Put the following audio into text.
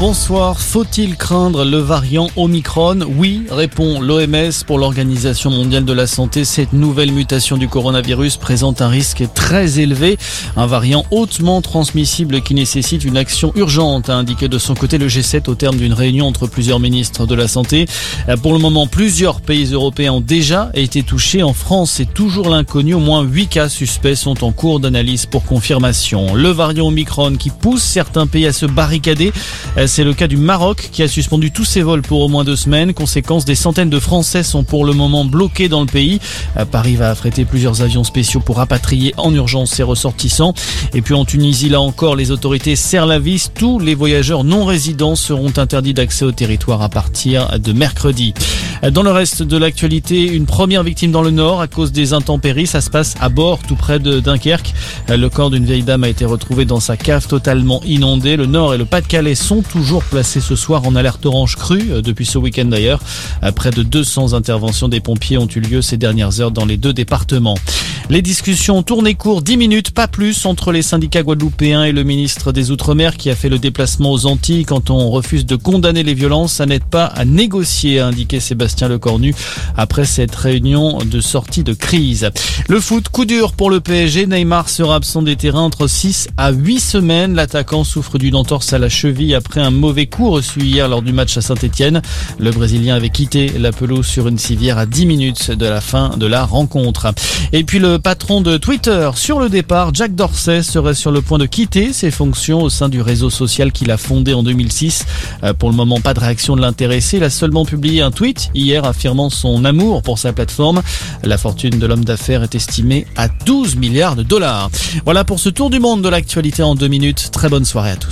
Bonsoir. Faut-il craindre le variant Omicron Oui, répond l'OMS pour l'Organisation mondiale de la santé. Cette nouvelle mutation du coronavirus présente un risque très élevé. Un variant hautement transmissible qui nécessite une action urgente, a indiqué de son côté le G7 au terme d'une réunion entre plusieurs ministres de la Santé. Pour le moment, plusieurs pays européens ont déjà été touchés. En France, c'est toujours l'inconnu. Au moins 8 cas suspects sont en cours d'analyse pour confirmation. Le variant Omicron qui pousse certains pays à se barricader. C'est le cas du Maroc qui a suspendu tous ses vols pour au moins deux semaines. Conséquence, des centaines de Français sont pour le moment bloqués dans le pays. Paris va affréter plusieurs avions spéciaux pour rapatrier en urgence ses ressortissants. Et puis en Tunisie, là encore, les autorités serrent la vis. Tous les voyageurs non résidents seront interdits d'accès au territoire à partir de mercredi. Dans le reste de l'actualité, une première victime dans le nord à cause des intempéries. Ça se passe à bord, tout près de Dunkerque. Le corps d'une vieille dame a été retrouvé dans sa cave totalement inondée. Le nord et le Pas-de-Calais sont toujours placés ce soir en alerte orange crue euh, depuis ce week-end d'ailleurs. Près de 200 interventions des pompiers ont eu lieu ces dernières heures dans les deux départements. Les discussions ont tourné court 10 minutes, pas plus, entre les syndicats guadeloupéens et le ministre des Outre-mer qui a fait le déplacement aux Antilles. Quand on refuse de condamner les violences, ça n'aide pas à négocier, a indiqué Sébastien Lecornu après cette réunion de sortie de crise. Le foot, coup dur pour le PSG. Neymar sera absent des terrains entre 6 à 8 semaines. L'attaquant souffre d'une entorse à la cheville après un mauvais coup reçu hier lors du match à Saint-Etienne. Le Brésilien avait quitté la pelouse sur une civière à 10 minutes de la fin de la rencontre. Et puis le patron de Twitter sur le départ, Jack Dorsey, serait sur le point de quitter ses fonctions au sein du réseau social qu'il a fondé en 2006. Pour le moment, pas de réaction de l'intéressé. Il a seulement publié un tweet hier affirmant son amour pour sa plateforme. La fortune de l'homme d'affaires est estimée à 12 milliards de dollars. Voilà pour ce tour du monde de l'actualité en deux minutes. Très bonne soirée à tous.